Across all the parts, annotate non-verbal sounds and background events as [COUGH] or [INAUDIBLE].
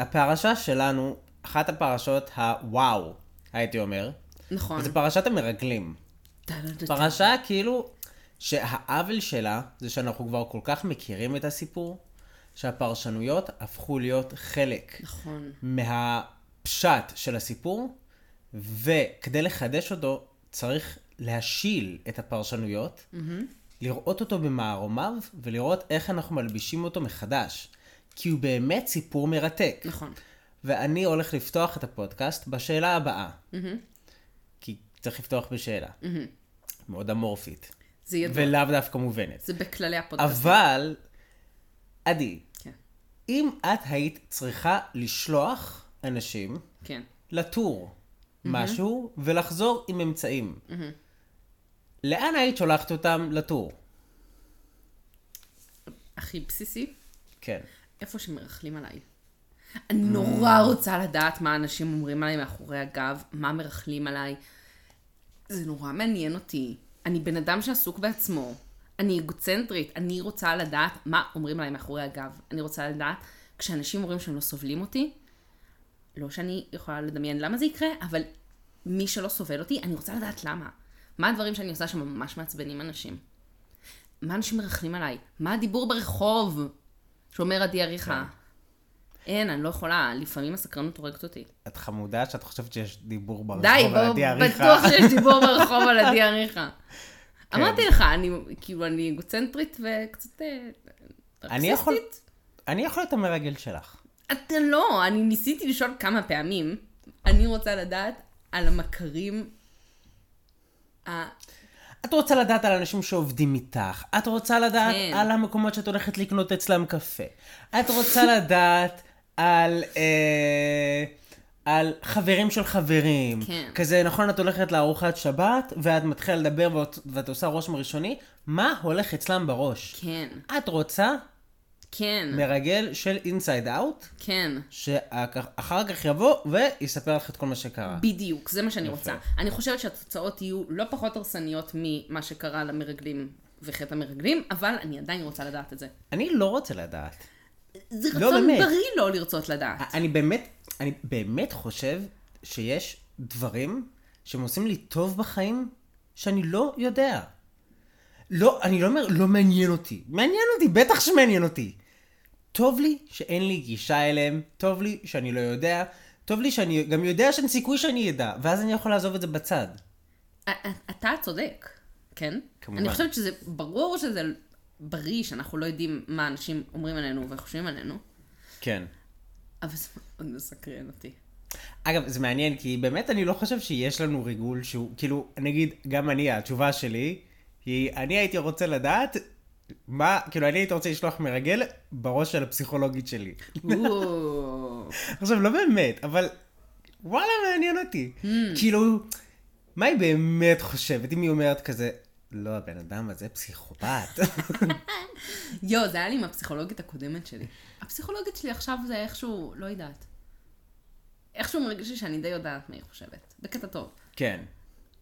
הפרשה שלנו, אחת הפרשות הוואו, הייתי אומר, נכון. זה פרשת המרגלים. פרשה כאילו שהעוול שלה זה שאנחנו כבר כל כך מכירים את הסיפור, שהפרשנויות הפכו להיות חלק נכון. מהפשט של הסיפור, וכדי לחדש אותו צריך להשיל את הפרשנויות, לראות אותו במערומיו, ולראות איך אנחנו מלבישים אותו מחדש. כי הוא באמת סיפור מרתק. נכון. ואני הולך לפתוח את הפודקאסט בשאלה הבאה. כי צריך לפתוח בשאלה. מאוד אמורפית. זה ידוע. ולאו דווקא מובנת. זה בכללי הפודקאסט. אבל, עדי, כן. אם את היית צריכה לשלוח אנשים כן. לטור משהו ולחזור עם אמצעים, לאן היית שולחת אותם לטור? הכי בסיסי, כן. איפה שמרכלים עליי. אני נורא רוצה לדעת מה אנשים אומרים עליי מאחורי הגב, מה מרכלים עליי. זה נורא מעניין אותי. אני בן אדם שעסוק בעצמו. אני אגוצנטרית. אני רוצה לדעת מה אומרים עליי מאחורי הגב. אני רוצה לדעת, כשאנשים אומרים שהם לא סובלים אותי, לא שאני יכולה לדמיין למה זה יקרה, אבל מי שלא סובל אותי, אני רוצה לדעת למה. מה הדברים שאני עושה שממש מעצבנים אנשים? מה אנשים מרכלים עליי? מה הדיבור ברחוב? שאומר עדי אריכה. אין, אני לא יכולה, לפעמים הסקרנות הורגת אותי. את חמודה שאת חושבת שיש דיבור ברחוב די, על עדי עריכה. בטוח שיש דיבור ברחוב על עדי אריכה. [LAUGHS] אמרתי לך, אני, כאילו, אני אגוצנטרית וקצת אה, אני יכול- רקסיסטית. אני יכול להיות המרגל שלך. אתה לא, אני ניסיתי לשאול כמה פעמים. אני רוצה לדעת על המכרים. את רוצה לדעת על אנשים שעובדים איתך, את רוצה לדעת כן. על המקומות שאת הולכת לקנות אצלם קפה, את רוצה לדעת על, אה, על חברים של חברים. כן. כזה, נכון, את הולכת לארוחת שבת, ואת מתחילה לדבר ואת, ואת עושה רושם ראשוני, מה הולך אצלם בראש? כן, את רוצה כן, מרגל של אינסייד אאוט, כן. שאחר כך יבוא ויספר לך את כל מה שקרה. בדיוק, זה מה שאני יפה. רוצה. אני חושבת שהתוצאות יהיו לא פחות הרסניות ממה שקרה למרגלים וחטא המרגלים, אבל אני עדיין רוצה לדעת את זה. אני לא רוצה לדעת. זה לא, רצון באמת. בריא לא לרצות לדעת. אני באמת, אני באמת חושב שיש דברים שהם עושים לי טוב בחיים שאני לא יודע. לא, אני לא אומר, לא מעניין אותי. מעניין אותי, בטח שמעניין אותי. טוב לי שאין לי גישה אליהם, טוב לי שאני לא יודע, טוב לי שאני גם יודע שאין סיכוי שאני אדע, ואז אני יכול לעזוב את זה בצד. אתה צודק, כן? כמובן. אני חושבת שזה ברור שזה בריא שאנחנו לא יודעים מה אנשים אומרים עלינו וחושבים עלינו, כן. אבל זה מאוד מסקרן אותי. אגב, זה מעניין, כי באמת אני לא חושב שיש לנו ריגול שהוא, כאילו, נגיד, גם אני, התשובה שלי, היא, אני הייתי רוצה לדעת מה, כאילו, אני הייתי רוצה לשלוח מרגל בראש של הפסיכולוגית שלי. עכשיו, לא באמת, אבל וואלה, מעניין אותי. כאילו, מה היא באמת חושבת, אם היא אומרת כזה, לא, הבן אדם הזה פסיכופת. [LAUGHS] יואו, זה היה לי עם הפסיכולוגית הקודמת שלי. הפסיכולוגית שלי עכשיו זה איכשהו, לא יודעת. איכשהו מרגיש לי שאני די יודעת מה היא חושבת. בקטע טוב. כן.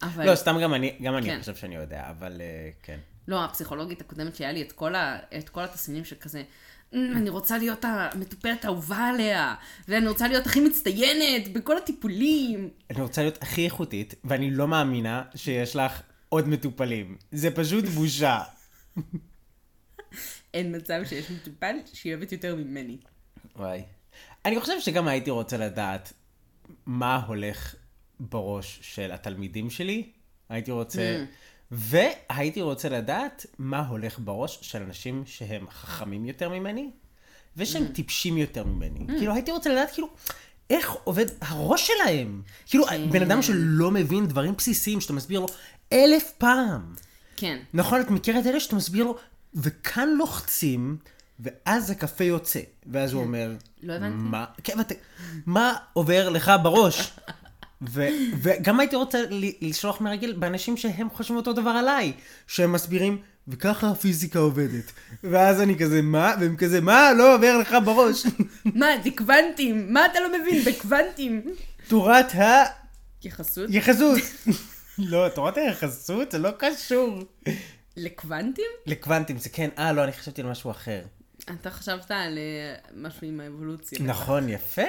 אבל... לא, סתם גם אני, גם אני כן. חושב שאני יודע, אבל אה, כן. לא, הפסיכולוגית הקודמת שהיה לי את כל, ה... את כל התסמינים של כזה, "אמ, אני רוצה להיות המטופלת האהובה עליה, ואני רוצה להיות הכי מצטיינת בכל הטיפולים. אני רוצה להיות הכי איכותית, ואני לא מאמינה שיש לך עוד מטופלים. זה פשוט בושה. [LAUGHS] אין מצב שיש מטופל שהיא אוהבת יותר ממני. וואי. אני חושב שגם הייתי רוצה לדעת מה הולך בראש של התלמידים שלי. הייתי רוצה... והייתי רוצה לדעת מה הולך בראש של אנשים שהם חכמים יותר ממני, ושהם טיפשים יותר ממני. כאילו, הייתי רוצה לדעת, כאילו, איך עובד הראש שלהם. כאילו, בן אדם שלא מבין דברים בסיסיים, שאתה מסביר לו אלף פעם. כן. נכון, את מכירה את אלה שאתה מסביר לו, וכאן לוחצים, ואז הקפה יוצא. ואז הוא אומר, לא הבנתי. מה, כן, ואת, מה עובר לך בראש? [LAUGHS] ו, וגם הייתי רוצה לשלוח מרגל באנשים שהם חושבים אותו דבר עליי, שהם מסבירים, וככה הפיזיקה עובדת. ואז אני כזה, מה? והם כזה, מה? לא עובר לך בראש. [LAUGHS] מה, זה קוונטים? מה אתה לא מבין בקוונטים? תורת יחסות היחסות. [LAUGHS] [LAUGHS] לא, תורת היחסות זה לא קשור. לקוונטים? לקוונטים זה כן, אה לא, אני חשבתי על משהו אחר. אתה חשבת על אה, משהו עם האבולוציה. נכון, יפה,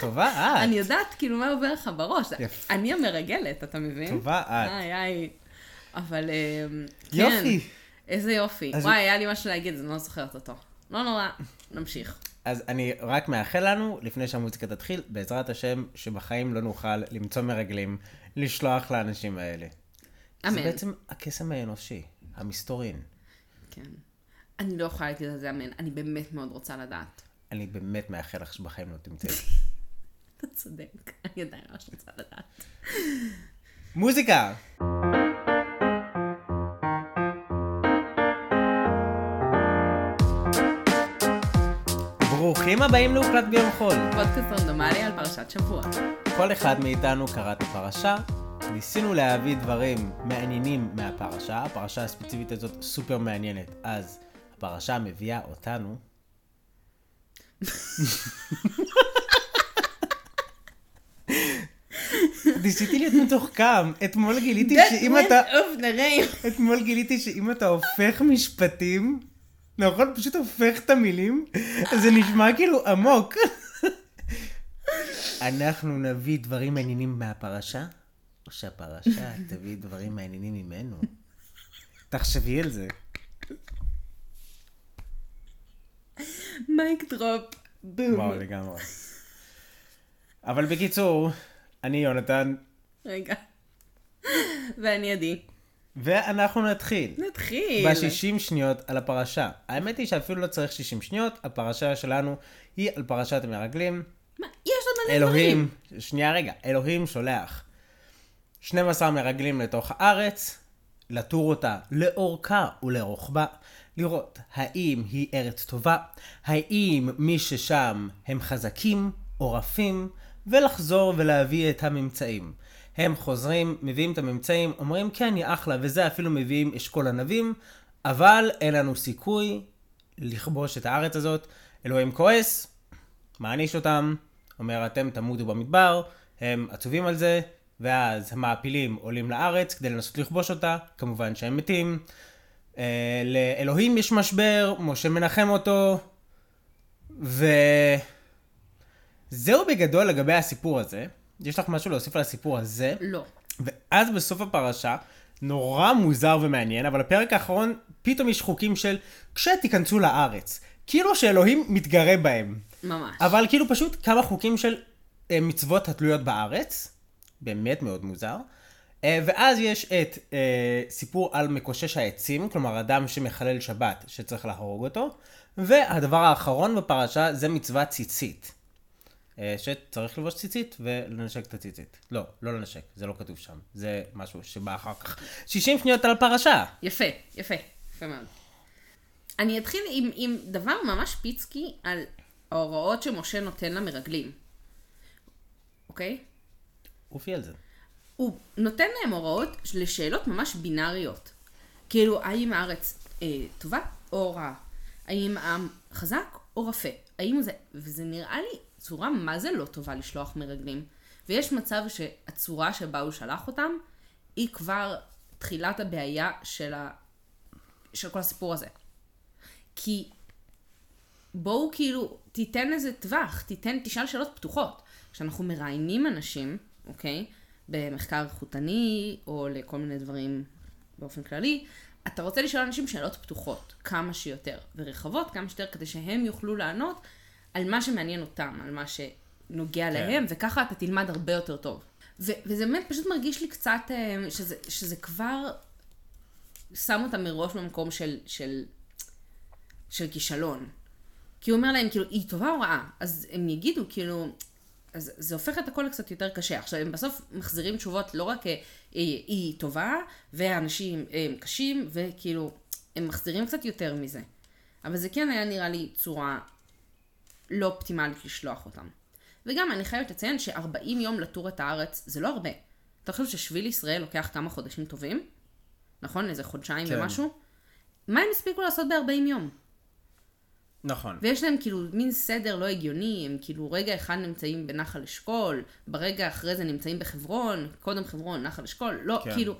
טובה את. אני יודעת כאילו מה עובר לך בראש. יפה. אני המרגלת, אתה מבין? טובה את. איי, איי. אבל אה, כן. יופי. איזה יופי. וואי, היה לי משהו להגיד, אני לא זוכרת אותו. לא נורא, נמשיך. אז אני רק מאחל לנו, לפני שהמוזיקה תתחיל, בעזרת השם, שבחיים לא נוכל למצוא מרגלים, לשלוח לאנשים האלה. זה אמן. בעצם הקסם האנושי, המסתורין. כן. אני לא יכולה להגיד על זה אמן, אני באמת מאוד רוצה לדעת. אני באמת מאחל לך שבחיים לא תמצאי. [LAUGHS] אתה צודק, אני עדיין ממש רוצה לדעת. מוזיקה! ברוכים הבאים להוקלט ביום חול. פודקאסט רנדומלי על פרשת שבוע. כל אחד מאיתנו קרא את הפרשה, ניסינו להביא דברים מעניינים מהפרשה, הפרשה הספציפית הזאת סופר מעניינת, אז הפרשה מביאה אותנו. ניסיתי להיות מתוחכם, אתמול גיליתי שאם אתה... אתמול גיליתי שאם אתה הופך משפטים, נכון? פשוט הופך את המילים, זה נשמע כאילו עמוק. אנחנו נביא דברים מעניינים מהפרשה, או שהפרשה תביא דברים מעניינים ממנו? תחשבי על זה. מייק דרופ. בום. וואו, לגמרי. אבל בקיצור, אני יונתן, רגע. ואני עדי. ואנחנו נתחיל. נתחיל. ב-60 שניות על הפרשה. האמת היא שאפילו לא צריך 60 שניות, הפרשה שלנו היא על פרשת המרגלים. מה, יש עוד מלא דברים. אלוהים, שנייה רגע, אלוהים שולח 12 מרגלים לתוך הארץ, לתור אותה לאורכה ולרוחבה, לראות האם היא ארץ טובה, האם מי ששם הם חזקים או רפים, ולחזור ולהביא את הממצאים. הם חוזרים, מביאים את הממצאים, אומרים כן, היא אחלה, וזה אפילו מביאים אשכול ענבים, אבל אין לנו סיכוי לכבוש את הארץ הזאת. אלוהים כועס, מעניש אותם, אומר אתם תמותו במדבר, הם עצובים על זה, ואז המעפילים עולים לארץ כדי לנסות לכבוש אותה, כמובן שהם מתים. אה, לאלוהים יש משבר, משה מנחם אותו, וזהו בגדול לגבי הסיפור הזה. יש לך משהו להוסיף על הסיפור הזה? לא. ואז בסוף הפרשה, נורא מוזר ומעניין, אבל בפרק האחרון פתאום יש חוקים של כשתיכנסו לארץ. כאילו שאלוהים מתגרה בהם. ממש. אבל כאילו פשוט כמה חוקים של אה, מצוות התלויות בארץ, באמת מאוד מוזר. אה, ואז יש את אה, סיפור על מקושש העצים, כלומר אדם שמחלל שבת שצריך להרוג אותו. והדבר האחרון בפרשה זה מצוות ציצית. אה, שצריך לבוש ציצית ולנשק את הציצית. לא, לא לנשק, זה לא כתוב שם. זה משהו שבא אחר כך. 60 שניות על הפרשה. יפה, יפה, יפה מאוד. אני אתחיל עם, עם דבר ממש פיצקי על ההוראות שמשה נותן למרגלים, אוקיי? אופי על זה. הוא נותן להם הוראות לשאלות ממש בינאריות. כאילו, האם הארץ אה, טובה או רעה? האם העם חזק או רפה? האם זה... וזה נראה לי צורה מה זה לא טובה לשלוח מרגלים. ויש מצב שהצורה שבה הוא שלח אותם, היא כבר תחילת הבעיה של, ה... של כל הסיפור הזה. כי בואו כאילו, תיתן איזה טווח, תיתן, תשאל שאלות פתוחות. כשאנחנו מראיינים אנשים, אוקיי? במחקר איכותני, או לכל מיני דברים באופן כללי, אתה רוצה לשאול אנשים שאלות פתוחות, כמה שיותר, ורחבות כמה שיותר, כדי שהם יוכלו לענות על מה שמעניין אותם, על מה שנוגע כן. להם, וככה אתה תלמד הרבה יותר טוב. ו- וזה באמת פשוט מרגיש לי קצת אה, שזה, שזה כבר שם אותם מראש במקום של, של, של כישלון. כי הוא אומר להם, כאילו, היא טובה או רעה? אז הם יגידו, כאילו, אז זה הופך את הכל קצת יותר קשה. עכשיו, הם בסוף מחזירים תשובות לא רק אה, היא, היא טובה, והאנשים הם קשים, וכאילו, הם מחזירים קצת יותר מזה. אבל זה כן היה נראה לי צורה לא אופטימלית לשלוח אותם. וגם, אני חייבת לציין ש-40 יום לטור את הארץ זה לא הרבה. אתה חושב ששביל ישראל לוקח כמה חודשים טובים? נכון? איזה חודשיים כן. ומשהו? מה הם הספיקו לעשות ב-40 יום? נכון. ויש להם כאילו מין סדר לא הגיוני, הם כאילו רגע אחד נמצאים בנחל אשכול, ברגע אחרי זה נמצאים בחברון, קודם חברון, נחל אשכול, לא, כן. כאילו,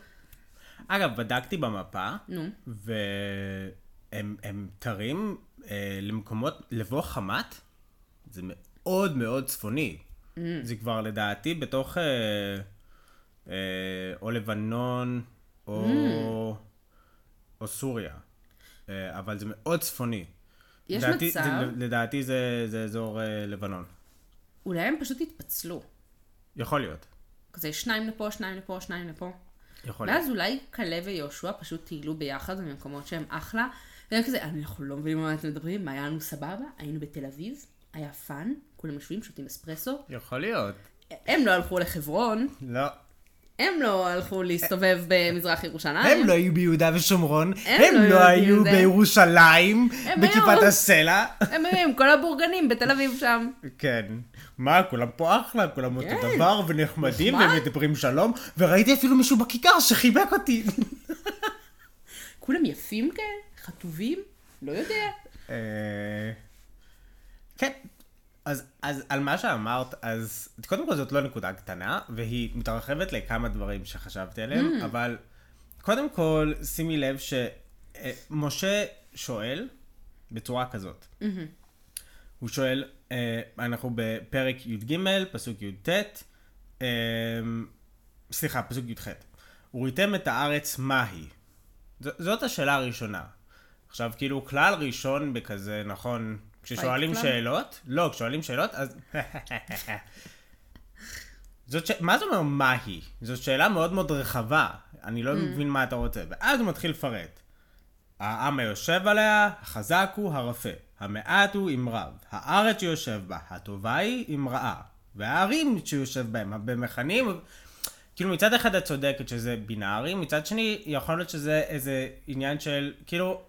אגב, בדקתי במפה, נו, והם הם תרים אה, למקומות, לבוא חמת, זה מאוד מאוד צפוני. Mm. זה כבר לדעתי בתוך אה, אה, או לבנון או, mm. או סוריה. אה, אבל זה מאוד צפוני. יש לדעתי, מצב- זה, לדעתי זה, זה אזור אה, לבנון. אולי הם פשוט התפצלו. יכול להיות. כזה שניים לפה, שניים לפה, שניים לפה. יכול להיות. ואז אולי כלב ויהושע פשוט טיילו ביחד במקומות שהם אחלה. והם כזה, אנחנו לא מבינים מה אתם מדברים, מה היה לנו סבבה? היינו בתל אביב, היה fun, כולם יושבים, שותים אספרסו. יכול להיות. הם לא הלכו לחברון, לא. הם לא הלכו להסתובב במזרח ירושלים. הם לא היו ביהודה ושומרון, הם לא לא היו. בירושלים, בכיפת. הסלע. הם היו עם כל הבורגנים בתל אביב שם. כן. מה, כולם פה אחלה, כולם אותו כן. דבר, ונחמדים, נחמד. ומדברים שלום, וראיתי אפילו מישהו בכיכר שחיבק אותי. [LAUGHS] כולם יפים כאלה, חטובים, לא יודע. אה, כן. אז, אז על מה שאמרת, אז קודם כל זאת לא נקודה קטנה, והיא מתרחבת לכמה דברים שחשבתי עליהם, Mm. אבל קודם כל, שימי לב שמשה שואל בצורה כזאת. Mm-hmm. הוא שואל, אה, אנחנו בפרק י"ג, פסוק י"ט, אה, סליחה, פסוק י"ח. וראיתם את הארץ מהי? זאת השאלה הראשונה. עכשיו, כאילו, כלל ראשון בכזה, נכון, כששואלים? שאלות, לא, כששואלים שאלות, אז... [LAUGHS] זאת ש... מה זה אומר מהי? זאת שאלה מאוד מאוד רחבה. אני לא מבין מה אתה רוצה. ואז הוא מתחיל לפרט. העם היושב עליה, החזק הוא הרפה. המעט הוא עם רב. הארץ שיושב בה, הטובה היא עם רעה. והערים שיושב בהם, במכנים... כאילו מצד אחד את צודקת שזה בינארי, מצד שני יכול להיות שזה איזה עניין של, כאילו...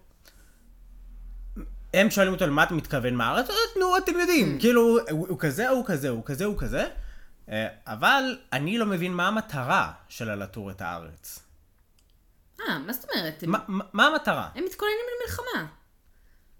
הם שואלים אותו למה אתה מתכוון מהארץ, "אה, נו אתם יודעים, כאילו הוא, כזה, הוא כזה, הוא כזה, הוא כזה, אה, אבל אני לא מבין מה המטרה של הלטור את הארץ. אה, מה זאת אומרת? מה המטרה? הם מתכוננים למלחמה.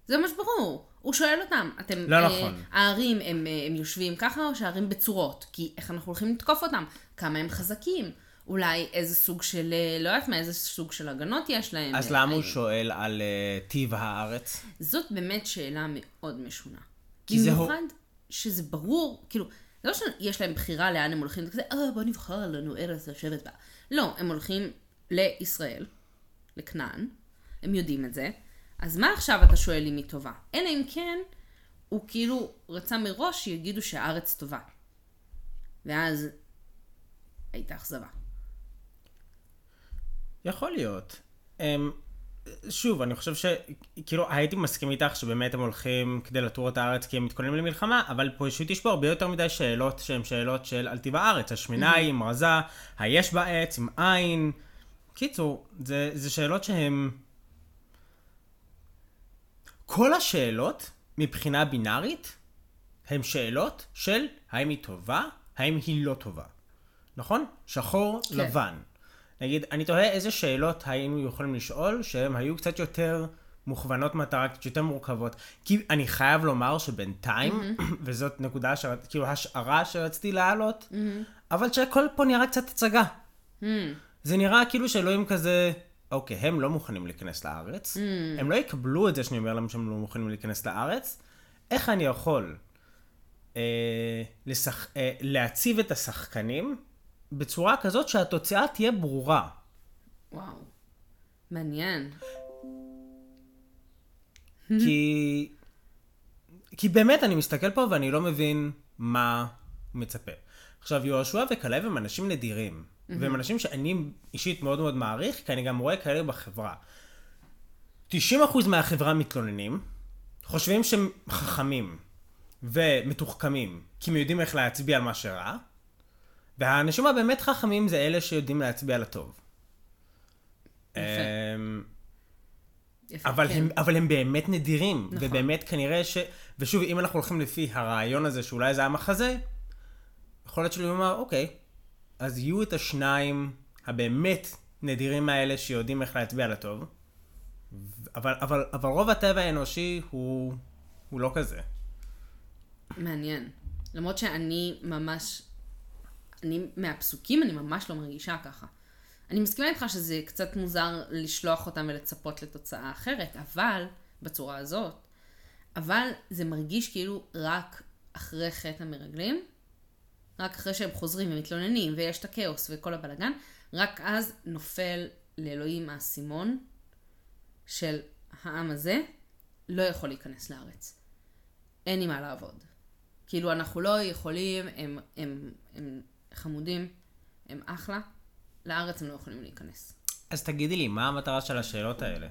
זה ממש ברור. הוא שואל אותם, אתם... לא אה, נכון. הערים הם, אה, הם יושבים ככה או שהערים בצורות? כי איך אנחנו הולכים לתקוף אותם? כמה הם חזקים? אולי איזה סוג של, אה, לא יודעת מה, איזה סוג של הגנות יש להם? אז אה, למה הוא האם- שואל על אה, טיב הארץ? זאת באמת שאלה מאוד משונה. כי זה במיוחד שזה ברור, כאילו, זה לא שיש להם בחירה לאן הם הולכים, זה כזה, אה, בוא נבחר לנו ארץ לשבת בה. לא, הם הולכים לישראל, לכנען, הם יודעים את זה, אז מה עכשיו אתה שואל אם היא טובה? אלא אם כן, הוא כאילו רצה מראש שיגידו שהארץ טובה. ואז הייתה אכזבה. יכול להיות. Um, שוב, אני חושב ש... כאילו, הייתי מסכים איתך שבאמת הם הולכים כדי לטור את הארץ כי הם מתכוננים למלחמה, אבל פשוט יש פה הרבה יותר מדי שאלות שהן שאלות של על טיב הארץ. השמינה היא עם רזה, היש בה עץ עם עין. קיצור, זה, זה שאלות שהן... כל השאלות, מבחינה בינארית, הן שאלות של האם היא טובה, האם היא לא טובה. נכון? שחור, כן. לבן. נגיד, אני תוהה איזה שאלות היינו יכולים לשאול שהן היו קצת יותר מוכוונות מטרה, קצת יותר מורכבות. כי אני חייב לומר שבינתיים, [CLEARS THROAT] וזאת נקודה, ש... כאילו השערה שרציתי להעלות, אבל שהכל פה נראה קצת הצגה. זה נראה כאילו שאלוהים כזה, אוקיי, הם לא מוכנים להיכנס לארץ, הם לא יקבלו את זה שאני אומר להם שהם לא מוכנים להיכנס לארץ, איך אני יכול אה, לשח... אה, להציב את השחקנים בצורה כזאת שהתוצאה תהיה ברורה. וואו. מעניין. כי... כי באמת אני מסתכל פה ואני לא מבין מה מצפה. עכשיו, יהושע וכלב הם אנשים נדירים, והם אנשים שאני אישית מאוד מאוד מעריך, כי אני גם רואה כאלה בחברה. 90% מהחברה מתלוננים, חושבים שהם חכמים ומתוחכמים, כי הם יודעים איך להצביע על מה שרע, והאנשים הבאמת חכמים זה אלה שיודעים להצביע על הטוב. יפה. אמ, יפה, אבל, כן. הם, אבל הם באמת נדירים, נכון. ובאמת כנראה ש... ושוב, אם אנחנו הולכים לפי הרעיון הזה שאולי זה היה מחזה, יכול להיות שאני אומר, אוקיי, אז יהיו את השניים הבאמת נדירים האלה שיודעים איך להצביע לטוב, אבל, אבל, אבל רוב הטבע האנושי הוא, הוא לא כזה. מעניין. למרות שאני ממש, אני מהפסוקים אני ממש לא מרגישה ככה. אני מסכימה איתך שזה קצת מוזר לשלוח אותם ולצפות לתוצאה אחרת, אבל בצורה הזאת, אבל זה מרגיש כאילו רק אחרי חטא המרגלים, רק אחרי שהם חוזרים ומתלוננים ויש את הכאוס וכל הבלגן, רק אז נופל לאלוהים האסימון של העם הזה לא יכול להיכנס לארץ. אין עם מה לעבוד. כאילו, אנחנו לא יכולים, הם, הם, הם חמודים, הם אחלה, לארץ הם לא יכולים להיכנס. אז תגידי לי, מה המטרה של השאלות האלה?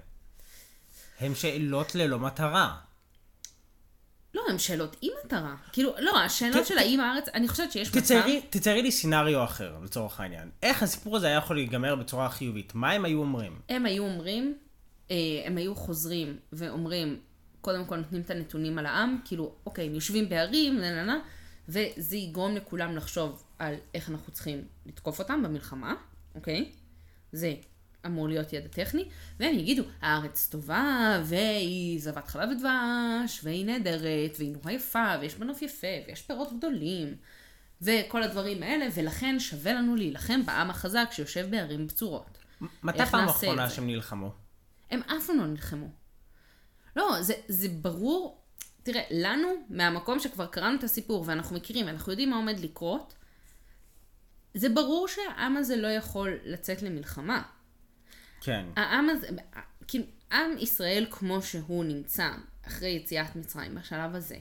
הן שאלות ללא מטרה. לא, הן שאלות עם מטרה. כאילו, לא, השאלות של האם הארץ, אני חושבת שיש מצב... תציירי, לי סצנריו אחר, לצורך העניין. איך הסיפור הזה היה יכול להיגמר בצורה חיובית? מה הם היו אומרים? הם היו אומרים, אה, הם היו חוזרים ואומרים, קודם כל נותנים את הנתונים על העם, כאילו, אוקיי, הם יושבים בערים, נה נה נה, וזה יגרום לכולם לחשוב על איך אנחנו צריכים לתקוף אותם במלחמה, אוקיי? זה אמור להיות ידע טכני, והם יגידו, הארץ טובה, והיא זבת חלב ודבש, והיא נהדרת, והיא נורא יפה, ויש בה נוף יפה, ויש פירות גדולים, וכל הדברים האלה, ולכן שווה לנו להילחם בעם החזק שיושב בערים בצורות. מתי פעם אחרונה? שהם נלחמו? הם אף פעם לא נלחמו. לא, זה, זה ברור, תראה, לנו, מהמקום שכבר קראנו את הסיפור ואנחנו מכירים, אנחנו יודעים מה עומד לקרות, זה ברור שהעם הזה לא יכול לצאת למלחמה. כן. העם הזה, כאילו, עם ישראל כמו שהוא נמצא אחרי יציאת מצרים, בשלב הזה,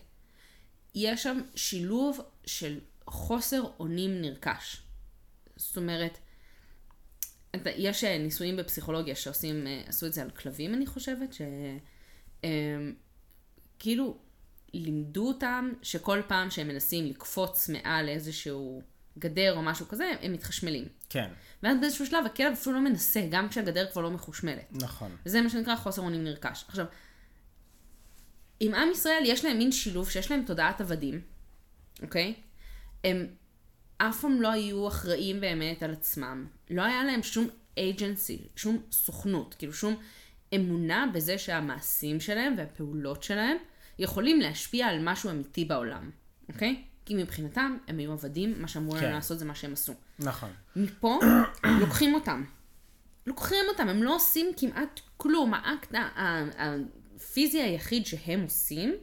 יש שם שילוב של חוסר אונים נרכש. זאת אומרת, יש אה, ניסויים בפסיכולוגיה שעושים, אה, עשו את זה על כלבים, אני חושבת, שכאילו לימדו אותם שכל פעם שהם מנסים לקפוץ מעל איזשהו גדר או משהו כזה, הם מתחשמלים. כן. ואז באיזשהו שלב הכלב אפילו לא מנסה, גם כשהגדר כבר לא מחושמלת. נכון. וזה מה שנקרא חוסר אונים נרכש. עכשיו, עם עם ישראל יש להם מין שילוב שיש להם תודעת עבדים, אוקיי? הם אף פעם לא היו אחראים באמת על עצמם. לא היה להם שום agency, שום סוכנות, כאילו שום אמונה בזה שהמעשים שלהם והפעולות שלהם יכולים להשפיע על משהו אמיתי בעולם, אוקיי? כי מבחינתם הם היו עבדים, מה שאמרו להם כן. לעשות זה מה שהם עשו. נכון. מפה [COUGHS] לוקחים אותם. לוקחים אותם, הם לא עושים כמעט כלום. האקט הפיזי היחיד שהם עושים,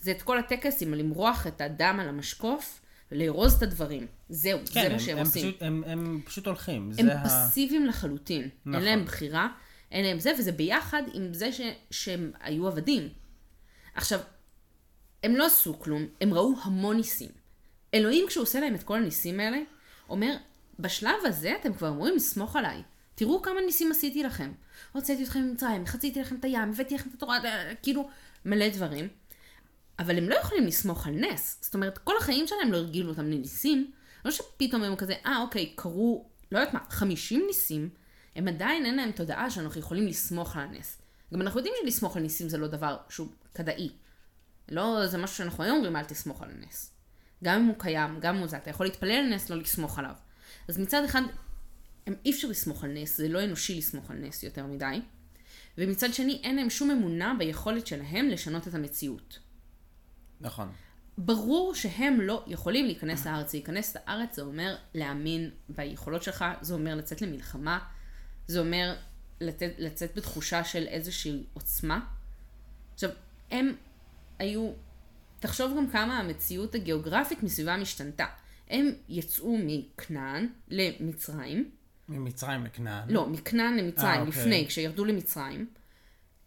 זה את כל הטקס עם למרוח את הדם על המשקוף, לארוז את הדברים. זהו, כן, זה הם, מה שהם הם, עושים. פשוט, הם, הם פשוט הולכים. הם ה... פסיביים לחלוטין. נכון. אין להם בחירה, אין להם זה, וזה ביחד עם זה ש... שהם היו עבדים. עכשיו, הם לא עשו כלום, הם ראו המון ניסים. אלוהים, כשהוא עושה להם את כל הניסים האלה, אומר, בשלב הזה אתם כבר אמורים לסמוך עליי. תראו כמה ניסים עשיתי לכם. הוצאתי אתכם ממצרים, חציתי לכם את הים, הבאתי לכם את התורה, כאילו, מלא דברים. אבל הם לא יכולים לסמוך על נס. זאת אומרת, כל החיים שלהם לא הרגילו אותם לניסים. לא שפתאום הם כזה, אה, אוקיי, קרו, לא יודעת מה, 50 ניסים, הם עדיין אין להם תודעה שאנחנו יכולים לסמוך על הנס. גם אנחנו יודעים שלסמוך על ניסים זה לא דבר שהוא כדאי. לא, זה משהו שאנחנו היום אומרים, אל תסמוך על הנס. גם אם הוא קיים, גם אם הוא זה, אתה יכול להתפלל על נס, לא לסמוך עליו. אז מצד אחד, הם, אי אפשר לסמוך על נס, זה לא אנושי לסמוך על נס יותר מדי. ומצד שני, אין להם שום אמונה ביכולת שלהם לשנות את המציאות. נכון. ברור שהם לא יכולים להיכנס לארץ. להיכנס לארץ זה אומר להאמין ביכולות שלך, זה אומר לצאת למלחמה, זה אומר לצאת, לצאת בתחושה של איזושהי עוצמה. עכשיו, הם היו, תחשוב גם כמה המציאות הגיאוגרפית מסביבם השתנתה. הם יצאו מכנען למצרים, ממצרים לכנען. לא, מכנען למצרים, אה, אוקיי. לפני, כשירדו למצרים.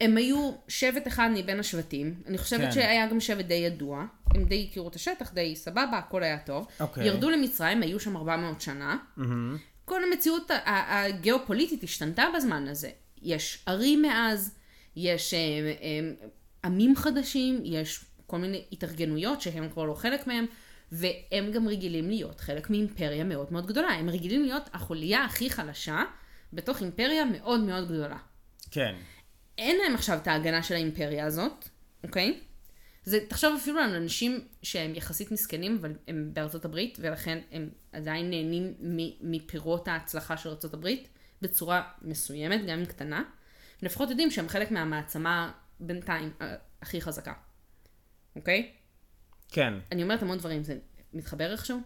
הם היו שבט אחד מבין השבטים, אני חושבת כן. שהיה גם שבט די ידוע, הם די הכירו את השטח, די סבבה, הכל היה טוב. אוקיי. ירדו למצרים, היו שם 400 שנה. מהמם. כל המציאות הגיאופוליטית השתנתה בזמן הזה. יש ערים מאז, יש אה, אה, עמים חדשים, יש כל מיני התארגנויות שהם כבר לא חלק מהם, והם גם רגילים להיות חלק מאימפריה מאוד מאוד גדולה. הם רגילים להיות החוליה הכי חלשה בתוך אימפריה מאוד מאוד גדולה. כן. אין להם עכשיו את ההגנה של האימפריה הזאת, אוקיי? זה, תחשוב אפילו על אנשים שהם יחסית מסכנים, אבל הם בארצות הברית, ולכן הם עדיין נהנים מפירות ההצלחה של ארצות הברית, בצורה מסוימת, גם אם קטנה. לפחות יודעים שהם חלק מהמעצמה בינתיים ה- הכי חזקה, אוקיי? כן. אני אומרת המון דברים, זה מתחבר איכשהו?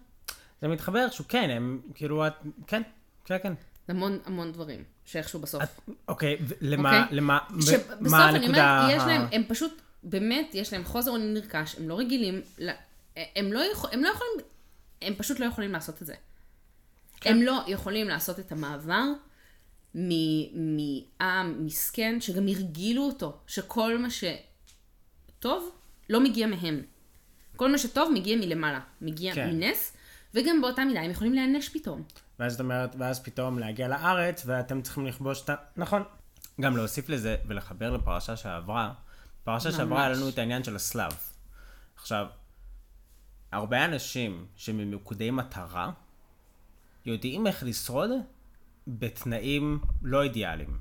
זה מתחבר איכשהו, כן, הם כאילו, את, כן, כן, כן. המון המון דברים, שאיכשהו בסוף. את, אוקיי, למה, אוקיי? למה, שבסוף מה אני הנקודה אומרת, יש להם, הם פשוט באמת, יש להם חוזר אונים נרכש, הם לא רגילים, הם לא, יכול, הם לא יכולים, הם פשוט לא יכולים לעשות את זה. כן. הם לא יכולים לעשות את המעבר מעם מסכן, שגם הרגילו אותו, שכל מה שטוב לא מגיע מהם. כל מה שטוב מגיע מלמעלה, מגיע כן. מנס, וגם באותה מידה הם יכולים להיענש פתאום. ואז זאת אומרת, ואז פתאום להגיע לארץ, ואתם צריכים לכבוש את ה... נכון. גם להוסיף לזה ולחבר לפרשה שעברה. פרשה ממש. שעברה היה לנו את העניין של השליו. עכשיו, הרבה אנשים שממוקדי מטרה, יודעים איך לשרוד בתנאים לא אידיאליים.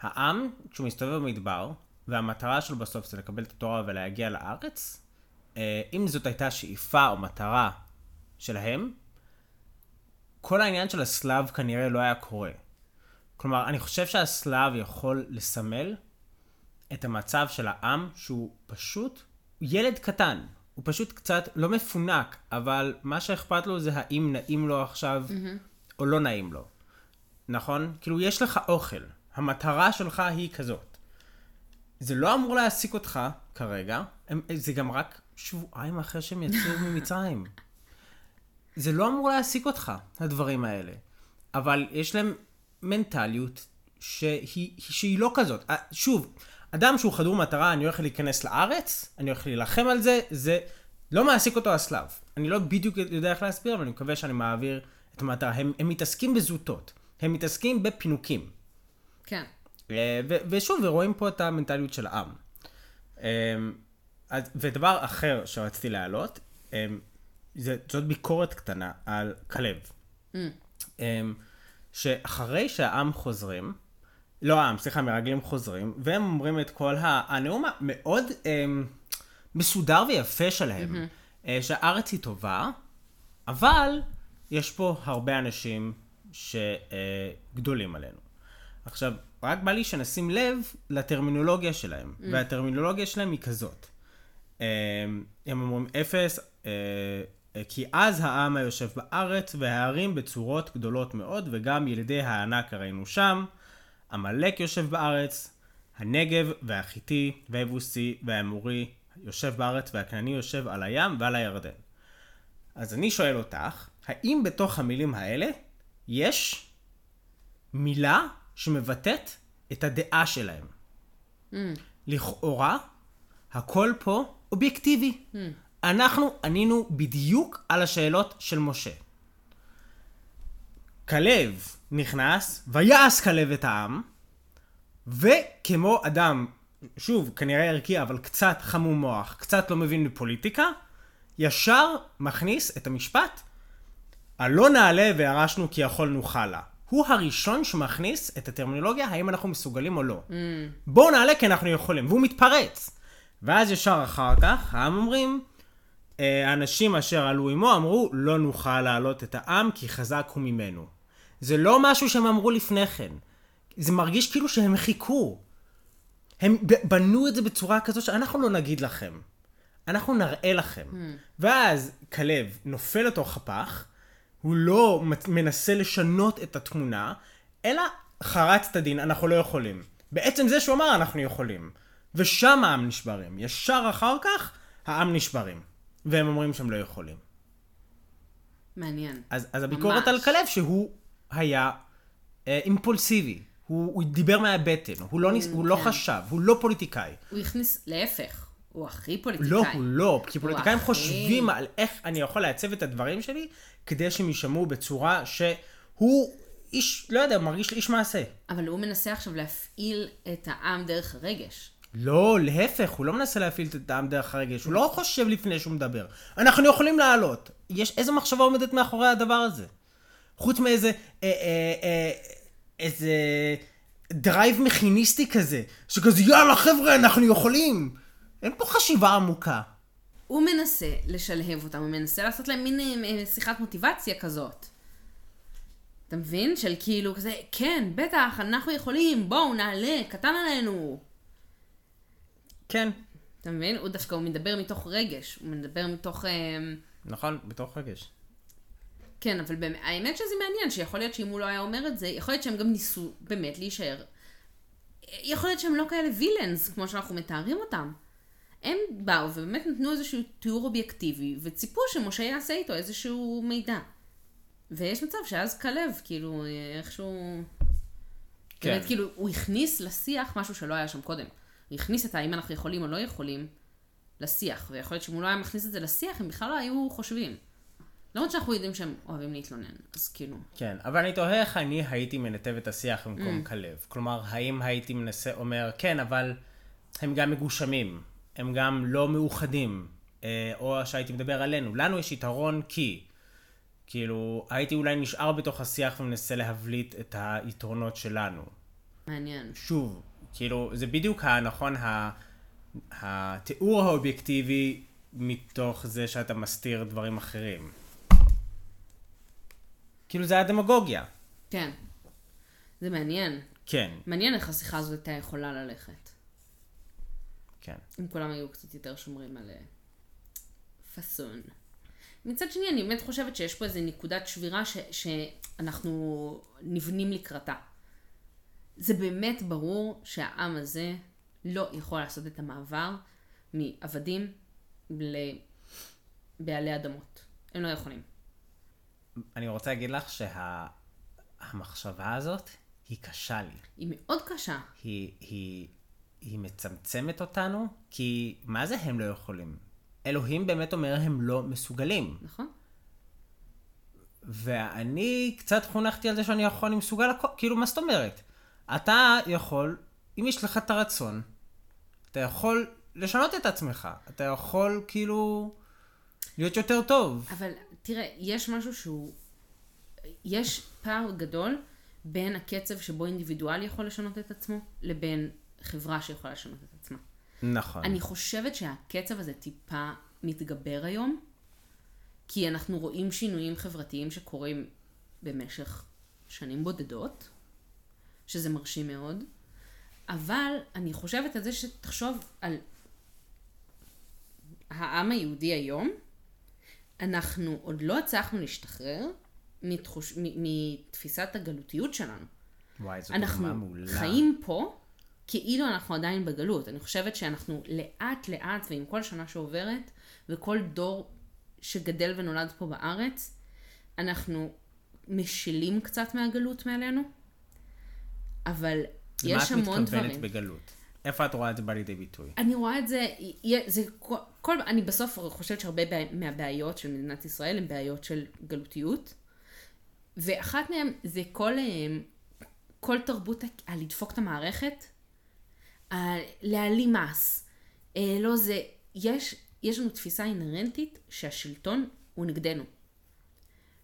העם, כשהוא מסתובב במדבר, והמטרה שלו בסוף זה לקבל את התורה ולהגיע לארץ, אה, אם זאת הייתה שאיפה או מטרה שלהם, כל העניין של השליו כנראה לא היה קורה. כלומר, אני חושב שהסלאב יכול לסמל את המצב של העם שהוא פשוט ילד קטן. הוא פשוט קצת לא מפונק, אבל מה שאכפת לו זה האם נעים לו עכשיו mm-hmm. או לא נעים לו. נכון? כאילו, יש לך אוכל. המטרה שלך היא כזאת. זה לא אמור להעסיק אותך כרגע, הם- זה גם רק שבועיים אחרי שהם יצאו [LAUGHS] ממצרים. זה לא אמור להעסיק אותך, הדברים האלה. אבל יש להם מנטליות שהיא, שהיא לא כזאת. אה, שוב, אדם שהוא חדור מטרה, אני הולך להיכנס לארץ, אני הולך להילחם על זה, זה לא מעסיק אותו הסלאב. אני לא בדיוק יודע איך להסביר, אבל אני מקווה שאני מעביר את המטרה. הם, הם מתעסקים בזוטות, הם מתעסקים בפינוקים. כן. אה, ושוב, ורואים פה את המנטליות של העם. אה, ודבר אחר שרציתי להעלות, אה, זאת ביקורת קטנה על כלב. אה, שאחרי שהעם חוזרים, לא העם, סליחה, מרגלים חוזרים, והם אומרים את כל. הנאום המאוד מסודר ויפה שלהם, אה, שהארץ היא טובה, אבל יש פה הרבה אנשים שגדולים עלינו. עכשיו, רק בא לי שנשים לב לטרמינולוגיה שלהם, mm. והטרמינולוגיה שלהם היא כזאת. אה, הם אומרים אפס, אה, אה, כי אז העם היושב בארץ, והערים בצורות גדולות מאוד, וגם ילידי הענק הראינו שם. עמלק יושב בארץ, הנגב והחיטי והיבוסי והאמורי יושב בארץ, והכנעני יושב על הים ועל הירדן. אז אני שואל אותך, האם בתוך המילים האלה יש מילה שמבטאת את הדעה שלהם? לכאורה, הכל פה אובייקטיבי. אנחנו ענינו בדיוק על השאלות של משה. כלב נכנס, ויעש כלב את העם, וכמו אדם, שוב, כנראה ערכי, אבל קצת חמום מוח, קצת לא מבין בפוליטיקה, ישר מכניס את המשפט, הלא נעלה וירשנו כי יכולנו חלה. הוא הראשון שמכניס את הטרמינולוגיה, האם אנחנו מסוגלים או לא. Mm. בואו נעלה כי אנחנו יכולים, והוא מתפרץ. ואז ישר אחר כך, העם אומרים, "אה, האנשים אשר עלו עמו אמרו, לא נוכל להעלות את העם כי חזק הוא ממנו. זה לא משהו שהם אמרו לפני כן. זה מרגיש כאילו שהם חיכו. הם בנו את זה בצורה כזו שאנחנו לא נגיד לכם. אנחנו נראה לכם. ואז כלב נופל לתוך הפח, הוא לא מנסה לשנות את התמונה, אלא חרץ את הדין, אנחנו לא יכולים. בעצם זה שהוא אמר, אנחנו יכולים. ושם העם נשברים. ישר אחר כך, העם נשברים. והם אומרים שהם לא יכולים. מעניין. אז, אז הביקורת ממש. על כלב שהוא היה אה, אימפולסיבי. הוא, הוא דיבר מהבטן, הוא לא, ניס, הוא לא כן. חשב, הוא לא פוליטיקאי. הוא הכניס, להפך, הוא הכי פוליטיקאי. לא, הוא לא, כי פוליטיקאים הכי- חושבים על איך אני יכול לעצב את הדברים שלי, כדי שהם יישמעו בצורה שהוא איש, לא יודע, מרגיש לי איש מעשה. אבל הוא מנסה עכשיו להפעיל את העם דרך הרגש. לא, להפך, הוא לא מנסה להפעיל את העם דרך הרגש, הוא לא חושב לפני שהוא מדבר. אנחנו יכולים לעלות. יש איזה מחשבה עומדת מאחורי הדבר הזה? חוץ מאיזה, אה, אה, אה, איזה drive מכיניסטי כזה, שכזה יאללה חבר'ה, אנחנו יכולים. אין פה חשיבה עמוקה. הוא מנסה לשלהב אותם, הוא מנסה לעשות להם מין אה, אה, שיחת מוטיבציה כזאת. אתה מבין? של כאילו כזה, כן, בטח, אנחנו יכולים, בואו נעלה, קטן עלינו. כן, אתה מבין? הוא דווקא, הוא מדבר מתוך רגש, הוא מדבר מתוך... אה, נכון, בתוך רגש. כן, אבל באמת, האמת שזה מעניין, שיכול להיות שאם הוא לא היה אומר את זה, יכול להיות שהם גם ניסו באמת להישאר. יכול להיות שהם לא כאלה וילאנס, כמו שאנחנו מתארים אותם. הם באו ובאמת נתנו איזשהו תיאור אובייקטיבי, וציפו שמשה יעשה איתו איזשהו מידע. ויש מצב שאז כלב, כאילו, איכשהו... כן. באמת, כאילו, הוא הכניס לשיח משהו שלא היה שם קודם. הוא הכניס את האם אנחנו יכולים או לא יכולים לשיח, ויכול להיות שאם הוא לא היה מכניס את זה לשיח, הם בכלל לא היו חושבים. למרות שאנחנו יודעים שהם אוהבים להתלונן, אז כאילו... כן, אבל אני תוהה איך אני הייתי מנתב את השיח במקום mm. כלב. כלומר, האם הייתי מנסה, אומר, כן, אבל הם גם מגושמים, הם גם לא מאוחדים, אה, או שהייתי מדבר עלינו. לנו יש יתרון כי, כאילו, הייתי אולי נשאר בתוך השיח ומנסה להבליט את היתרונות שלנו. מעניין. שוב, כאילו, זה בדיוק הנכון. התיאור האובייקטיבי מתוך זה שאתה מסתיר דברים אחרים. כאילו זה הדמגוגיה. כן. זה מעניין. כן, מעניין איך השיחה הזאת הייתה יכולה ללכת. כן. אם כולם היו קצת יותר שומרים על אה, פאסון. מצד שני, אני באמת חושבת שיש פה איזו נקודת שבירה ש- שאנחנו נבנים לקראתה. זה באמת ברור שהעם הזה לא יכול לעשות את המעבר מעבדים לבעלי אדמות. הם לא יכולים. אני רוצה להגיד לך שהמחשבה הזאת היא קשה לי. היא מאוד קשה. היא, היא, היא מצמצמת אותנו, כי מה זה הם לא יכולים? אלוהים באמת אומר הם לא מסוגלים. נכון? ואני קצת חונכתי על זה שאני יכול, אני מסוגל הכל, כאילו, מה זאת אומרת? אתה יכול, אם יש לך את הרצון, אתה יכול לשנות את עצמך. אתה יכול, כאילו, להיות יותר טוב. אבל תראה, יש משהו שהוא... יש פער גדול בין הקצב שבו אינדיבידואל יכול לשנות את עצמו, לבין חברה שיכולה לשנות את עצמה. נכון. אני חושבת שהקצב הזה טיפה מתגבר היום, כי אנחנו רואים שינויים חברתיים שקורים במשך שנים בודדות, שזה מרשים מאוד, אבל אני חושבת על זה שתחשוב על העם היהודי היום, אנחנו עוד לא הצלחנו להשתחרר מתחוש... מתפיסת הגלותיות שלנו. וואי, זו אנחנו דוגמה מעולה. חיים פה כאילו אנחנו עדיין בגלות. אני חושבת שאנחנו לאט לאט, ועם כל שנה שעוברת, וכל דור שגדל ונולד פה בארץ, אנחנו משילים קצת מהגלות מעלינו, אבל יש המון מה את דברים. מתכוונת בגלות? איפה את רואה את זה בא לידי ביטוי? אני רואה את זה, זה כל, כל, אני בסוף חושבת שהרבה בע- מהבעיות של מדינת ישראל הן בעיות של גלותיות, ואחת מהן זה כל, אה, כל תרבות הלדפוק את המערכת, להעלים מס, אה, לא זה, יש, יש לנו תפיסה אינהרנטית שהשלטון הוא נגדנו.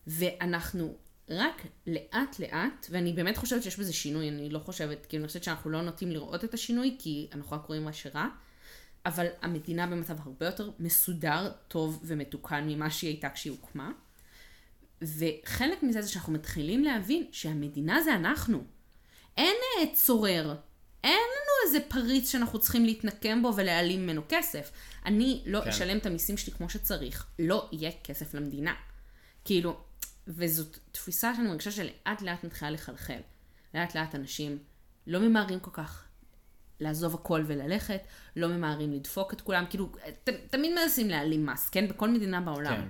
ואנחנו רק לאט לאט, ואני באמת חושבת שיש בזה שינוי, אני לא חושבת, כאילו אני חושבת שאנחנו לא נוטים לראות את השינוי, כי אנחנו רק רואים מה שרע, אבל המדינה במצב הרבה יותר מסודר, טוב ומתוקן ממה שהיא הייתה כשהיא הוקמה. וחלק מזה זה שאנחנו מתחילים להבין שהמדינה זה אנחנו. אין אה, צורר, אין לנו איזה פריץ שאנחנו צריכים להתנקם בו ולהעלים ממנו כסף. אני לא כן. אשלם את המיסים שלי כמו שצריך, לא יהיה כסף למדינה. כאילו, וזאת תפיסה שאני מרגישה שלאט לאט מתחילה לחלחל. לאט לאט אנשים לא ממהרים כל כך לעזוב הכל וללכת, לא ממהרים לדפוק את כולם, כאילו, ת, תמיד מנסים להעלים מס, כן? בכל מדינה בעולם. כן.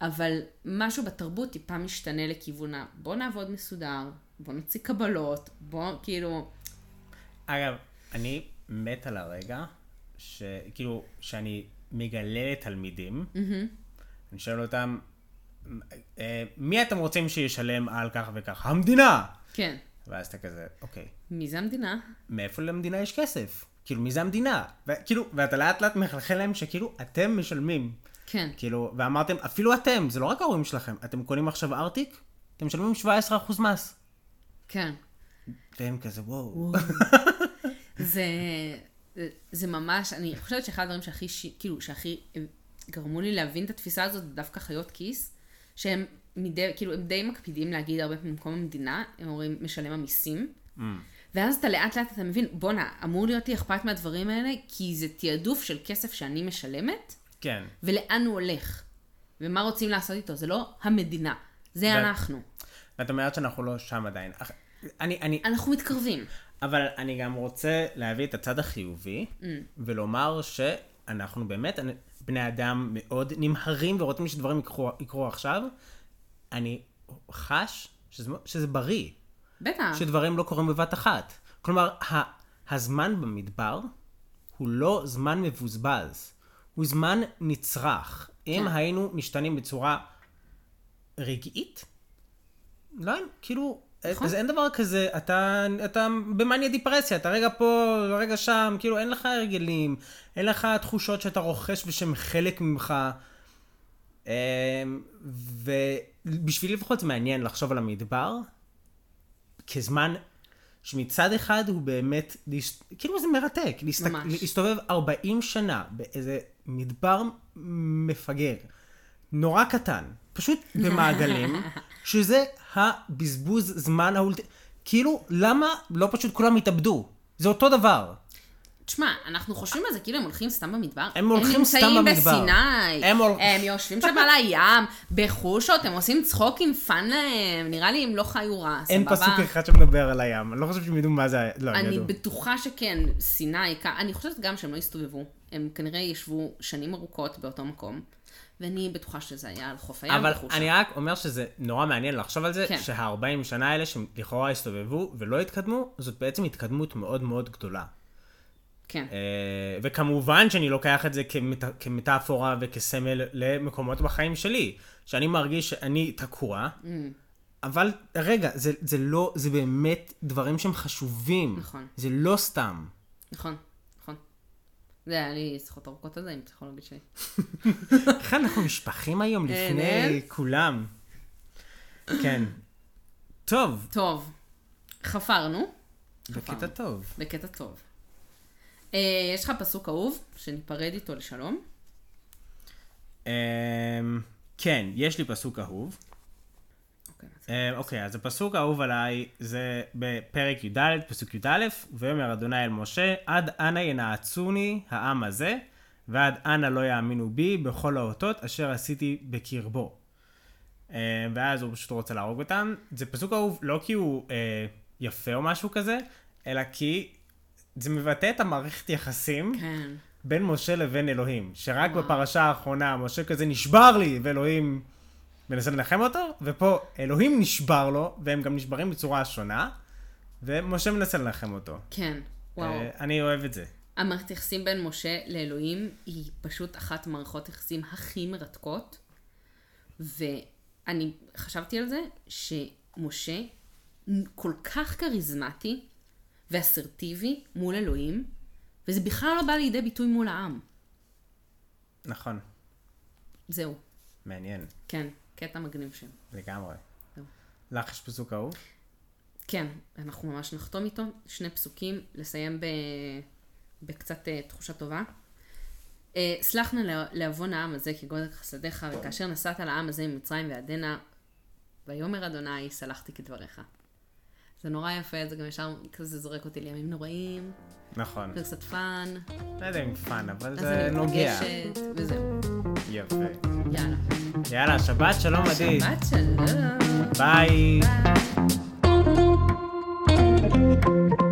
אבל משהו בתרבות טיפה משתנה לכיוון ה... בוא נעבוד מסודר, בוא נוציא קבלות, בוא כאילו... אגב, אני מת על הרגע, שכאילו, שאני מגלה לתלמידים, אני שואל אותם, "אה, מי אתם רוצים שישלם על כך וכך? המדינה! כן. ואז אתה כזה, אוקיי, מי זה המדינה? מאיפה למדינה יש כסף? כאילו, מי זה המדינה? וכאילו, ואתה לאט לאט מחלחל להם שכאילו, אתם משלמים. כן. כאילו, ואמרתם, אפילו אתם, זה לא רק ההורים שלכם, אתם קונים עכשיו ארטיק, אתם משלמים 17% מס. כן. והם כזה, וואו. [LAUGHS] זה, זה ממש, אני חושבת שאחד הדברים שהכי, ש... כאילו, שהכי גרמו לי להבין את התפיסה הזאת, זה דווקא חיות כיס, שהם מדי, כאילו, הם די מקפידים להגיד הרבה פעמים במקום המדינה, הם אומרים משלם המיסים. Mm. ואז אתה לאט לאט אתה מבין, בואנה, אמור להיות לי אכפת מהדברים האלה, כי זה תעדוף של כסף שאני משלמת, כן. ולאן הוא הולך. ומה רוצים לעשות איתו, זה לא המדינה, זה ו- אנחנו. ואת אומרת שאנחנו לא שם עדיין. אני, אני, אנחנו מתקרבים. אבל אני גם רוצה להביא את הצד החיובי, ולומר אנחנו באמת בני אדם מאוד נמהרים ורוצים שדברים יקרו, יקרו עכשיו, אני חש שזה, שזה בריא, בטח. שדברים לא קורים בבת אחת. כלומר, ה, הזמן במדבר הוא לא זמן מבוזבז, הוא זמן נצרך. אם כן. היינו משתנים בצורה רגעית, לא, כאילו, נכון. אז אין דבר כזה, אתה, אתה במאניה דיפרסיה, אתה רגע פה, רגע שם, כאילו אין לך הרגלים, אין לך תחושות שאתה רוכש ושהם חלק ממך. אמ, ובשבילי לפחות זה מעניין לחשוב על המדבר כזמן שמצד אחד הוא באמת, כאילו זה מרתק, להסתק, ממש. להסתובב 40 שנה באיזה מדבר מפגר, נורא קטן, פשוט במעגלים, [LAUGHS] שזה הבזבוז זמן האולט... כאילו, למה לא פשוט כולם יתאבדו? זה אותו דבר. תשמע, אנחנו חושבים על זה כאילו הם הולכים סתם במדבר. הם הולכים סתם הם במדבר. נמצאים בסיני, הם הול- הם יושבים שם על הים, בחושות, הם עושים צחוקים, fun להם. נראה לי הם לא חיו רע, סבבה? אין פסוק אחד שמדבר על הים, אני לא חושב שהם ידעו מה זה, לא, הם לא ידעו. בטוחה שכן, סיני, אני חושבת גם שהם לא הסתובבו. הם כנראה ישבו שנים ארוכות באותו מקום, ואני בטוחה שזה היה על חוף הים אבל בחושות. אני רק אומר שזה נורא מעניין לחשוב על זה, כן. שה-40 שנה האלה שהם לכאורה הסתובבו ולא התקדמו, זאת בעצם התקדמות מאוד מאוד גדולה. כן, אה, וכמובן שאני לוקח את זה כמת... כמטאפורה וכסמל למקומות בחיים שלי, שאני מרגיש שאני תקוע, Mm. אבל רגע, זה, זה לא, זה באמת דברים שהם חשובים. נכון. זה לא סתם. נכון. זה היה לי שיחות ארוכות על זה עם פסיכולוגית שלי. [LAUGHS] איך אנחנו משפחים היום לפני אין? כולם. כן. טוב, טוב, חפרנו, בקטע טוב. בקטע טוב. אה, יש לך פסוק אהוב, שניפרד איתו לשלום? אמ, כן, יש לי פסוק אהוב. אוקיי, אז- אמ, אוקיי, אז הפסוק האהוב עליי זה בפרק י"ד, פסוק י"א, ויאמר אדוני אל משה, עד אנה ינעצוני העם הזה, ועד אנה לא יאמינו בי בכל האותות אשר עשיתי בקרבו. אמ, ואז הוא פשוט רוצה להרוג אותם. זה פסוק אהוב לא כי הוא אה, יפה או משהו כזה, אלא כי זה מבטא את המערכת יחסים. כן. בין משה לבין אלוהים. שרק וואו. בפרשה האחרונה משה כזה נשבר לי, ואלוהים מנסה לנחם אותו, ופה אלוהים נשבר לו, והם גם נשברים בצורה שונה, ומשה מנסה לנחם אותו. כן, וואו. אה, אני אוהב את זה. המערכת יחסים בין משה לאלוהים היא פשוט אחת המערכות יחסים הכי מרתקות. ואני חשבתי על זה שמשה כל כך כריזמטי ואסרטיבי מול אלוהים, וזה בכלל לא בא לידי ביטוי מול העם. נכון, זהו, מעניין, כן, קטע מגניב שם. לגמרי. לך יש פסוק אהוב? כן, אנחנו ממש נחתום איתו, שני פסוקים, לסיים ב... בקצת uh, תחושה טובה. Uh, סלח נא לע- לעוון העם הזה כגודל חסדיך, וכאשר נסעת לעם הזה ממצרים ועדנה, ויאמר אדוני, סלחתי כדבריך. זה נורא יפה, זה גם ישר כזה זורק אותי לימים נוראים, נכון. זה קצת fun, לא יודע אם fun, אבל אז זה אני נוגע. מתרגשת, וזהו, יפה. יאללה. יאללה, שבת שלום עדי. שבת שלום. ביי. ביי.